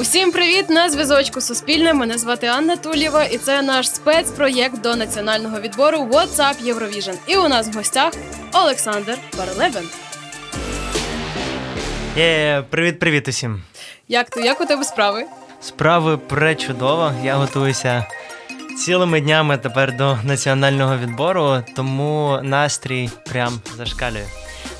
Усім привіт на зв'язочку Суспільне. Мене звати Анна Тулєва, і це наш спецпроєкт до національного відбору WhatsApp Eurovision. І у нас в гостях Олександр Барелебен. Є, привіт, привіт усім. Як ти? Як у тебе справи? Справи пречудово. Я готуюся цілими днями тепер до національного відбору, тому настрій прям зашкалює.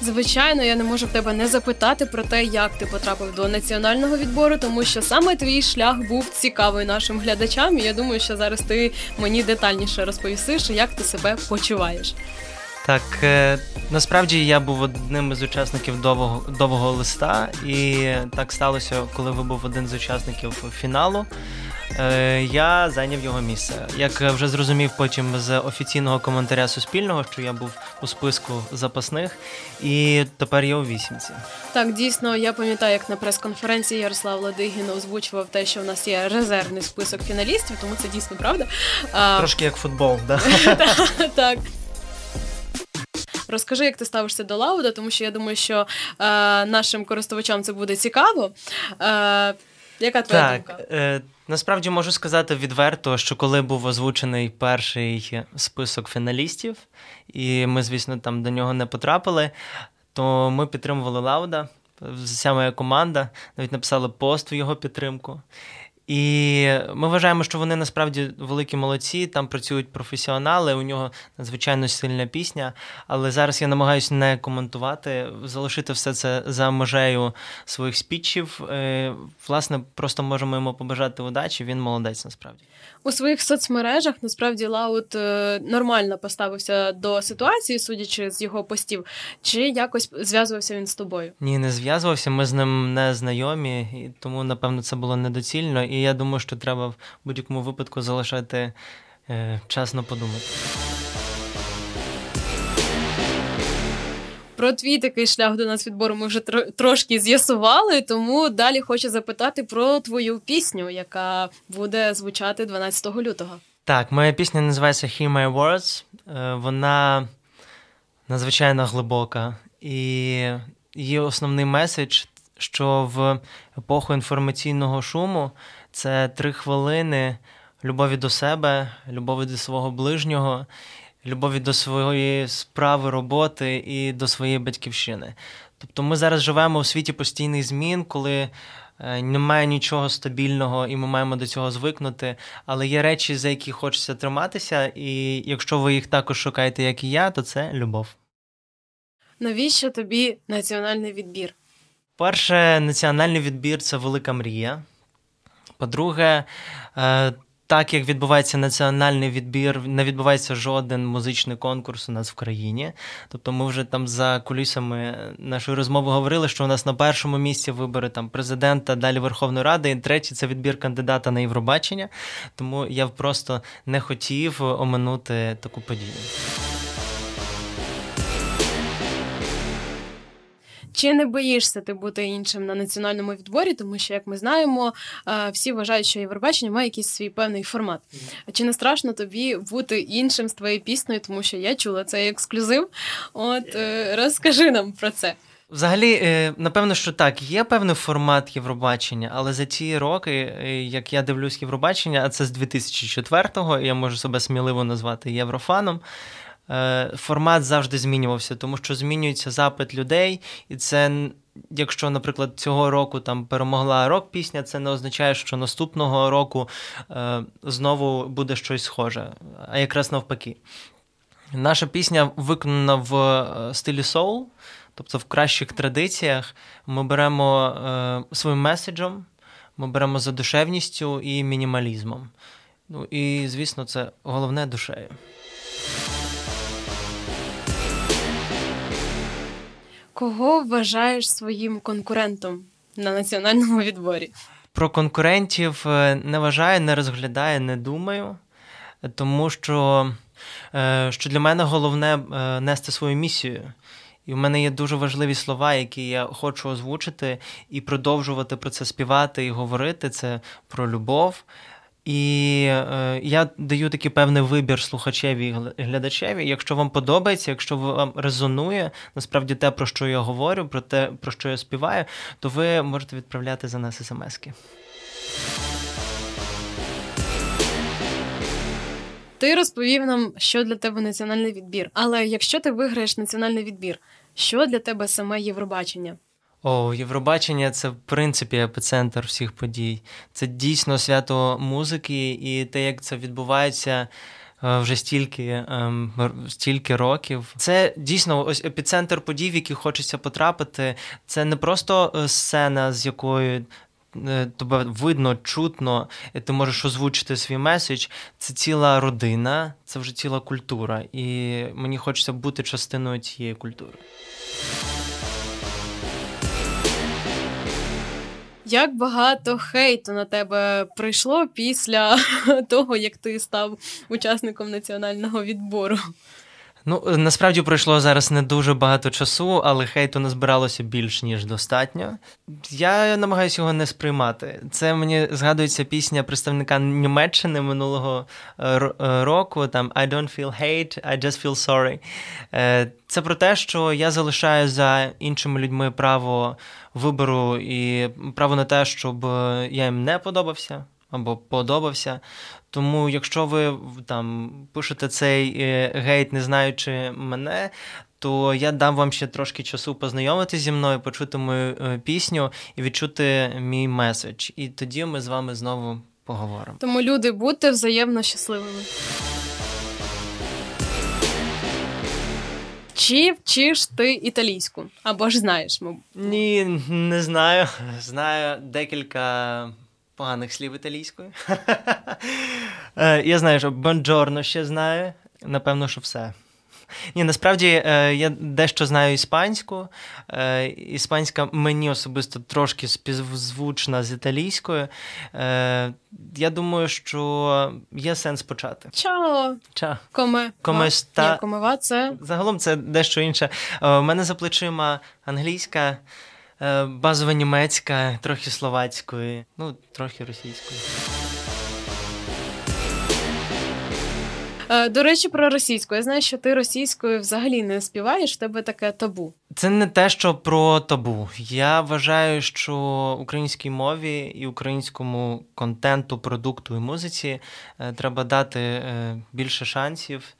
Звичайно, я не можу в тебе не запитати про те, як ти потрапив до національного відбору, тому що саме твій шлях був цікавий нашим глядачам. І я думаю, що зараз ти мені детальніше розповісиш, як ти себе почуваєш. Так, е, насправді я був одним із учасників довгого довгого листа, і так сталося, коли ви був один з учасників фіналу. Е, я зайняв його місце. Як вже зрозумів потім з офіційного коментаря Суспільного, що я був у списку запасних, і тепер я у вісімці. Так, дійсно, я пам'ятаю, як на прес-конференції Ярослав Ладигін озвучував те, що в нас є резервний список фіналістів, тому це дійсно правда. Трошки як футбол, да? так. Розкажи, як ти ставишся до Лауда, тому що я думаю, що е, нашим користувачам це буде цікаво. Е, Яка твоя так, думка? Е, Насправді можу сказати відверто, що коли був озвучений перший список фіналістів, і ми, звісно, там до нього не потрапили, то ми підтримували Лауда. Вся моя команда навіть написали пост в його підтримку. І ми вважаємо, що вони насправді великі молодці, там працюють професіонали, у нього надзвичайно сильна пісня. Але зараз я намагаюся не коментувати, залишити все це за межею своїх спічів. Е, власне, просто можемо йому побажати удачі. Він молодець насправді. У своїх соцмережах насправді Лаут е, нормально поставився до ситуації, судячи з його постів. Чи якось зв'язувався він з тобою? Ні, не зв'язувався. Ми з ним не знайомі, і тому напевно це було недоцільно. І я думаю, що треба в будь-якому випадку залишати е, час на подумати. Про твій такий шлях до нас відбору ми вже трошки з'ясували, тому далі хочу запитати про твою пісню, яка буде звучати 12 лютого. Так, моя пісня називається Hear My Words. Е, вона надзвичайно глибока, і її основний меседж, що в епоху інформаційного шуму це три хвилини любові до себе, любові до свого ближнього любові до своєї справи, роботи і до своєї батьківщини. Тобто ми зараз живемо у світі постійних змін, коли е, немає нічого стабільного, і ми маємо до цього звикнути. Але є речі, за які хочеться триматися, і якщо ви їх також шукаєте, як і я, то це любов. Навіщо тобі національний відбір? Перше, національний відбір це велика мрія. По-друге, е, так як відбувається національний відбір, не відбувається жоден музичний конкурс у нас в країні. Тобто, ми вже там за кулісами нашої розмови говорили, що у нас на першому місці вибори там президента, далі Верховної Ради, і третє це відбір кандидата на Євробачення. Тому я просто не хотів оминути таку подію. Чи не боїшся ти бути іншим на національному відборі? Тому що, як ми знаємо, е, всі вважають, що Євробачення має якийсь свій певний формат. Чи не страшно тобі бути іншим з твоєю піснею? Тому що я чула цей ексклюзив. От е, розкажи нам про це. Взагалі, е, напевно, що так, є певний формат Євробачення, але за ті роки, як я дивлюсь Євробачення, а це з 2004-го, я можу себе сміливо назвати єврофаном. Е, формат завжди змінювався, тому що змінюється запит людей, і це. Якщо, наприклад, цього року там перемогла рок-пісня, це не означає, що наступного року е, знову буде щось схоже, а якраз навпаки. Наша пісня виконана в е, стилі соул, тобто в кращих традиціях. Ми беремо е, своїм меседжем, ми беремо за душевністю і мінімалізмом. Ну і, звісно, це головне душею. Кого вважаєш своїм конкурентом на національному відборі? Про конкурентів е, не вважаю, не розглядаю, не думаю, тому що е, що для мене головне е, нести свою місію. І в мене є дуже важливі слова, які я хочу озвучити і продовжувати про це співати і говорити. Це про любов. І е, я даю такий певний вибір слухачеві і глядачеві. Якщо вам подобається, якщо вам резонує насправді те, про що я говорю, про те, про що я співаю, то ви можете відправляти за нас смски. Ти розповів нам, що для тебе національний відбір. Але якщо ти виграєш національний відбір, що для тебе саме Євробачення? О, Євробачення це в принципі епіцентр всіх подій. Це дійсно свято музики, і те, як це відбувається. Е, вже стільки ем, стільки років. Це дійсно ось епіцентр подій, в які хочеться потрапити. Це не просто е, сцена, з якою е, тебе видно, чутно, і ти можеш озвучити свій меседж. Це ціла родина, це вже ціла культура. І мені хочеться бути частиною цієї культури. Як багато хейту на тебе прийшло після того, як ти став учасником національного відбору? Ну, насправді пройшло зараз не дуже багато часу, але хейту назбиралося більш ніж достатньо. Я намагаюся його не сприймати. Це мені згадується пісня представника Німеччини минулого е, е, року. Там I don't feel hate, I just feel sorry. Е, це про те, що я залишаю за іншими людьми право вибору і право на те, щоб я їм не подобався або подобався. Тому, якщо ви там пишете цей е, гейт, не знаючи мене, то я дам вам ще трошки часу познайомитися зі мною, почути мою е, пісню і відчути мій меседж. І тоді ми з вами знову поговоримо. Тому люди будьте взаємно щасливими. Чи вчиш ти італійську? Або ж знаєш, мабуть? Ні, не знаю. Знаю декілька поганих слів італійською. Е, я знаю, що бонджорно ще знаю. Напевно, що все. Ні, насправді е, я дещо знаю іспанську. Е, іспанська мені особисто трошки співзвучна з італійською. Я думаю, що є сенс почати. Ciao! Ciao. Come. Come sta... Ні, come va це. Загалом це дещо інше. У мене за плечима англійська. Е, базова німецька, трохи словацької, ну, трохи російської. Е, до речі, про російську. Я знаю, що ти російською взагалі не співаєш, в тебе таке табу. Це не те, що про табу. Я вважаю, що українській мові і українському контенту, продукту і музиці е, треба дати більше шансів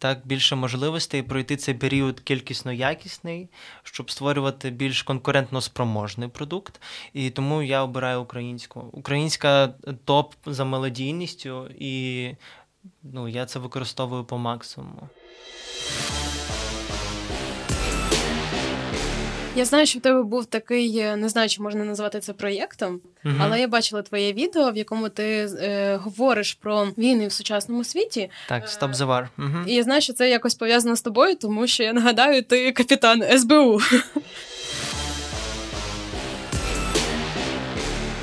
так більше можливостей пройти цей період кількісно якісний, щоб створювати більш конкурентно спроможний продукт. І тому я обираю українську. Українська топ за мелодійністю, і ну, я це використовую по максимуму. Я знаю, що в тебе був такий, е, не знаю, чи можна назвати це проєктом, uh але я бачила твоє відео, в якому ти е, говориш про війни в сучасному світі. Так, Stop the War. uh І я знаю, що це якось пов'язано з тобою, тому що я нагадаю, ти капітан СБУ.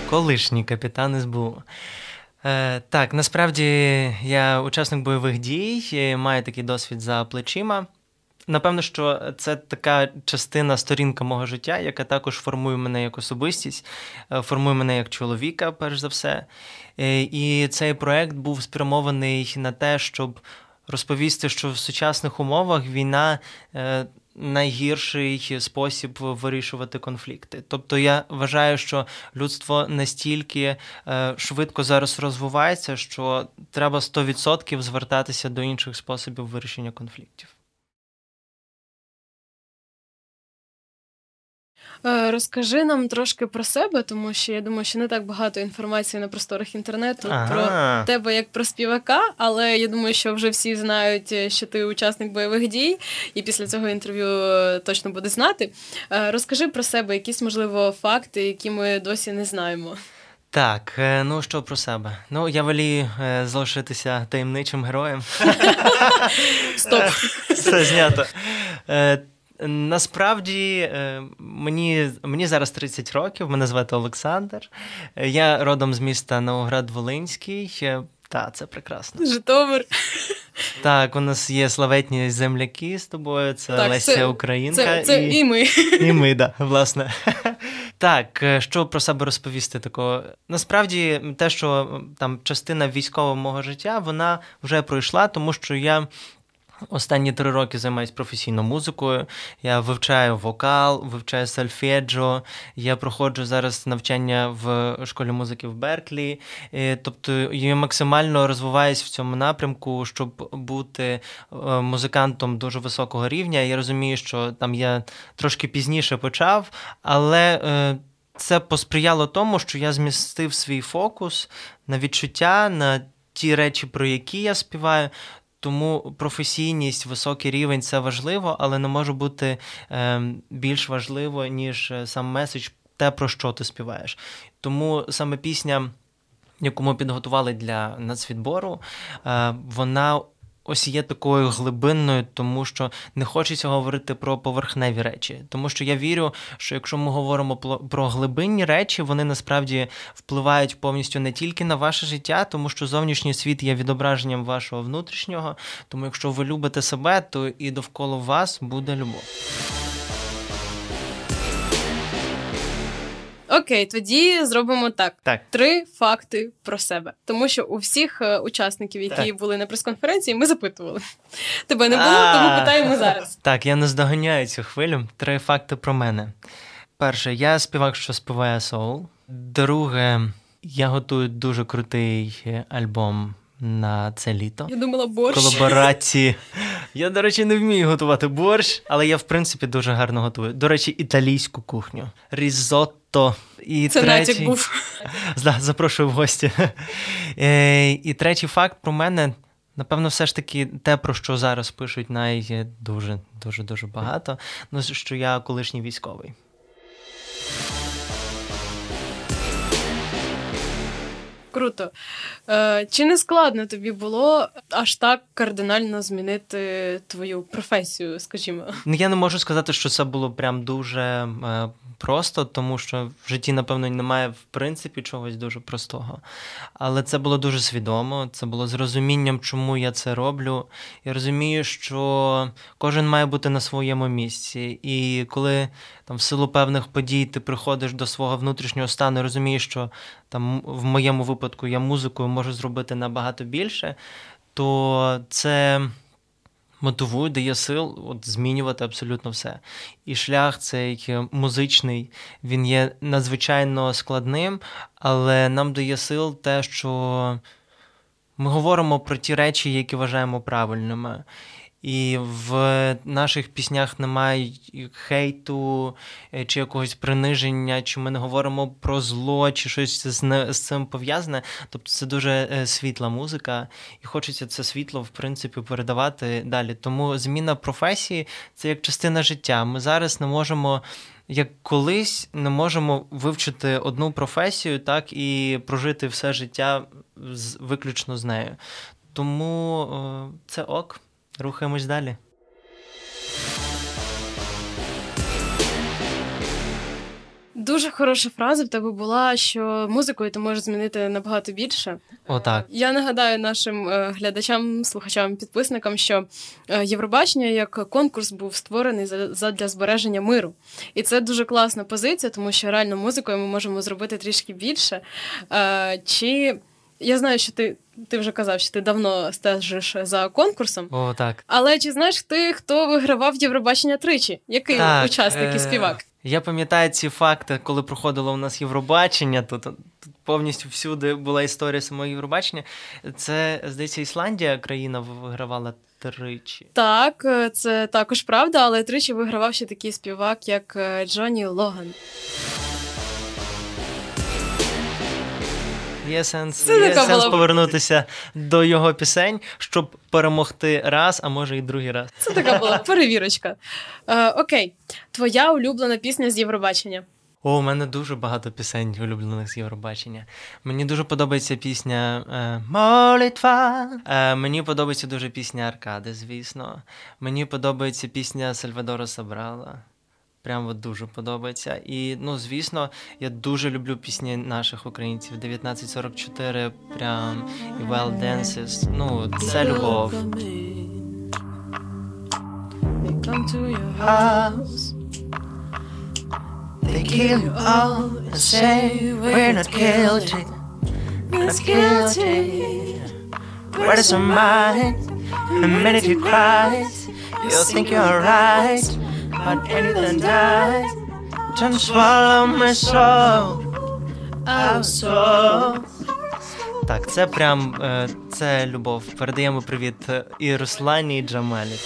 Колишній капітан СБУ. Е, Так, насправді я учасник бойових дій, маю такий досвід за плечима. Напевно, що це така частина сторінка мого життя, яка також формує мене як особистість, е, формує мене як чоловіка, перш за все. Е, і цей проект був спрямований на те, щоб розповісти, що в сучасних умовах війна. Е, найгірший спосіб вирішувати конфлікти. Тобто я вважаю, що людство настільки швидко зараз розвивається, що треба 100% звертатися до інших способів вирішення конфліктів. Розкажи нам трошки про себе, тому що я думаю, що не так багато інформації на просторах інтернету ага. про тебе як про співака, але я думаю, що вже всі знають, е, що ти учасник бойових дій, і після цього інтерв'ю е, точно буде знати. Розкажи про себе, якісь можливо факти, які ми досі не знаємо. Так, ну що про себе? Ну, я волію залишитися таємничим героєм. Стоп. Все знято. Насправді е, мені мені зараз 30 років, мене звати Олександр. Я родом з міста Новоград-Волинський. Так, це прекрасно. Житомир. Так, у нас є славетні земляки з тобою. Це так, Леся це, Українка. Це, це і... і ми. І ми, да, власне. Так, е, що про себе розповісти такого? Насправді, те, що там частина військового мого життя, вона вже пройшла, тому що я Останні три роки займаюся професійно музикою. Я вивчаю вокал, вивчаю сальфеджо, я проходжу зараз навчання в школі музики в Берклі. Тобто я максимально розвиваюся в цьому напрямку, щоб бути е, музикантом дуже високого рівня. Я розумію, що там я трошки пізніше почав, але. Е, це посприяло тому, що я змістив свій фокус на відчуття, на ті речі, про які я співаю. Тому професійність, високий рівень це важливо, але не може бути е, більш важливо, ніж е, сам меседж, те, про що ти співаєш. Тому саме пісня, яку ми підготували для нацвідбору, е, вона ось є такою глибинною, тому що не хочеться говорити про поверхневі речі. Тому що я вірю, що якщо ми говоримо про глибинні речі, вони насправді впливають повністю не тільки на ваше життя, тому що зовнішній світ є відображенням вашого внутрішнього. Тому якщо ви любите себе, то і довкола вас буде любов. Окей, тоді зробимо так: Так. три факти про себе. Тому що у всіх е, учасників, які так. були на прес-конференції, ми запитували. Тебе не було, тому питаємо зараз. Так, я не здоганяю цю хвилю. Три факти про мене. Перше, я співак, що співає соул. Друге, я готую дуже крутий альбом на це літо. Я думала, борщ. Колаборації. Я, до речі, не вмію готувати борщ, але я, в принципі, дуже гарно готую. До речі, італійську кухню. Різотто. І Це третій... натяк був. Запрошую в гості. Е, і третій факт про мене. Напевно, все ж таки те, про що зараз пишуть, най дуже дуже дуже багато. Ну, що я колишній військовий. Круто. Е, Чи не складно тобі було аж так кардинально змінити твою професію, скажімо? Ну, я не можу сказати, що це було прям дуже е, просто, тому що в житті, напевно, немає в принципі чогось дуже простого. Але це було дуже свідомо, це було з розумінням, чому я це роблю. Я розумію, що кожен має бути на своєму місці. І коли там в силу певних подій ти приходиш до свого внутрішнього стану, розумієш, що там в моєму випадку я музикою можу зробити набагато більше, то це мотивує, дає сил от, змінювати абсолютно все. І шлях цей музичний, він є надзвичайно складним, але нам дає сил те, що ми говоримо про ті речі, які вважаємо правильними. І в наших піснях немає хейту е, чи якогось приниження, чи ми не говоримо про зло, чи щось з, з цим пов'язане. Тобто це дуже е, світла музика, і хочеться це світло, в принципі, передавати далі. Тому зміна професії це як частина життя. Ми зараз не можемо. Як колись не можемо вивчити одну професію, так і прожити все життя з виключно з нею. Тому е, це ок. Рухаємось далі. Дуже хороша фраза в тебе була, що музикою ти можеш змінити набагато більше. Отак. Я нагадаю нашим е, глядачам, слухачам, підписникам, що е, Євробачення як конкурс був створений для збереження миру. І це дуже класна позиція, тому що реально музикою ми можемо зробити трішки більше. Е, чи я знаю, що ти ти вже казав, що ти давно стежиш за конкурсом. О, так. Але чи знаєш ти, хто вигравав Євробачення тричі? Який так, учасник і співак? Я пам'ятаю ці факти, коли проходило у нас Євробачення. Тут, тут повністю всюди була історія самого Євробачення. Це, здається, Ісландія країна вигравала тричі. Так, це також правда, але тричі вигравав ще такий співак, як е, Джоні Логан. Є сенс є сенс була... повернутися до його пісень, щоб перемогти раз, а може і другий раз. Це така була перевірочка. Е, Окей, твоя улюблена пісня з Євробачення. О, у мене дуже багато пісень улюблених з Євробачення. Мені дуже подобається пісня е, Молитва. Е, Мені подобається дуже пісня Аркади, звісно. Мені подобається пісня Сальвадора Сабрала. Прям от дуже подобається. І ну, звісно, я дуже люблю пісні наших українців. 1944, прям і Wild Dances. Ну, це любов. Come to your house. They kill you all and say we're not guilty. Not guilty. Where is your mind? The minute you cry, you think you're right. But anything dies, don't swallow my soul. Our soul. Так, це прям е, це любов. Передаємо привіт е, і Руслані, і Джамалі.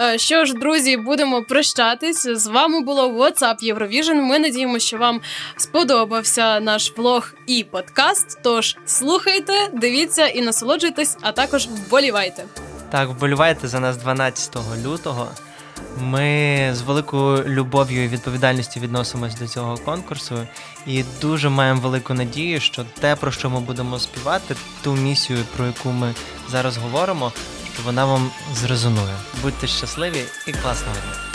Е, Що ж, друзі, будемо прощатись. З вами було WhatsApp Eurovision. Ми надіємося, що вам сподобався наш влог і подкаст. Тож слухайте, дивіться і насолоджуйтесь, а також вболівайте. Так, вболівайте за нас 12 лютого. Ми з великою любов'ю і відповідальністю відносимось до цього конкурсу і дуже маємо велику надію, що те, про що ми будемо співати, ту місію, про яку ми зараз говоримо, що вона вам зрезонує. Будьте щасливі і класного дня!